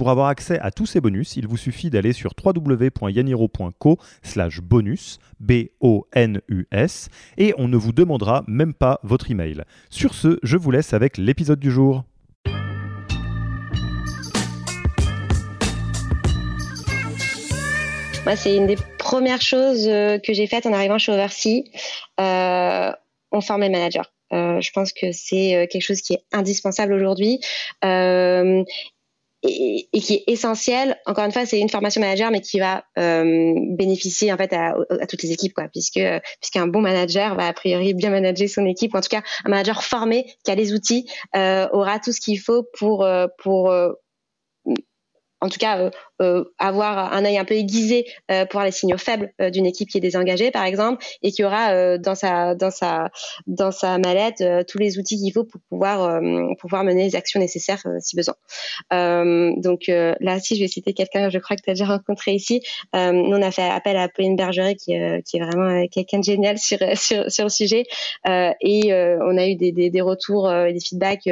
Pour avoir accès à tous ces bonus, il vous suffit d'aller sur www.yaniro.co slash bonus, B-O-N-U-S, et on ne vous demandera même pas votre email. Sur ce, je vous laisse avec l'épisode du jour. Moi, c'est une des premières choses euh, que j'ai faites en arrivant chez Oversea. Euh, on forme les managers. Euh, je pense que c'est quelque chose qui est indispensable aujourd'hui. Et, et, qui est essentiel. Encore une fois, c'est une formation manager, mais qui va euh, bénéficier en fait à, à, toutes les équipes, quoi, puisque puisqu'un bon manager va a priori bien manager son équipe, ou en tout cas un manager formé qui a les outils euh, aura tout ce qu'il faut pour euh, pour euh, en tout cas euh, euh, avoir un œil un peu aiguisé euh, pour les signaux faibles d'une équipe qui est désengagée par exemple et qui aura dans sa dans sa dans sa mallette tous les outils qu'il faut pour pouvoir pouvoir mener les actions nécessaires si besoin. donc là si je vais citer quelqu'un je crois que tu as déjà rencontré ici nous on a fait appel à Pauline Bergeret qui, qui est vraiment quelqu'un de génial sur sur sur le sujet et on a eu des des, des retours et des feedbacks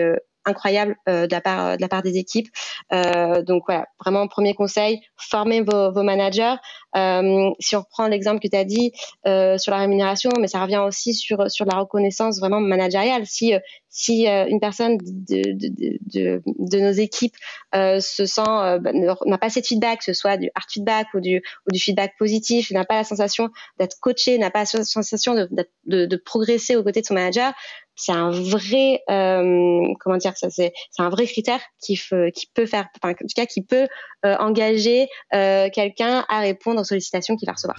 incroyable euh, de, la part, de la part des équipes. Euh, donc voilà, vraiment premier conseil, formez vos, vos managers. Euh, si on reprend l'exemple que tu as dit euh, sur la rémunération, mais ça revient aussi sur, sur la reconnaissance vraiment managériale. Si, euh, si une personne de, de, nos équipes se sent bah, n'a pas assez de feedback, que ce soit du hard feedback ou du, ou du feedback positif, n'a pas la sensation d'être coaché, n'a pas la sensation de, progresser aux côtés de son manager, c'est un vrai comment dire ça c'est un vrai critère qui, qui peut faire enfin en tout cas qui peut engager quelqu'un à répondre sollicitations qu'il va recevoir.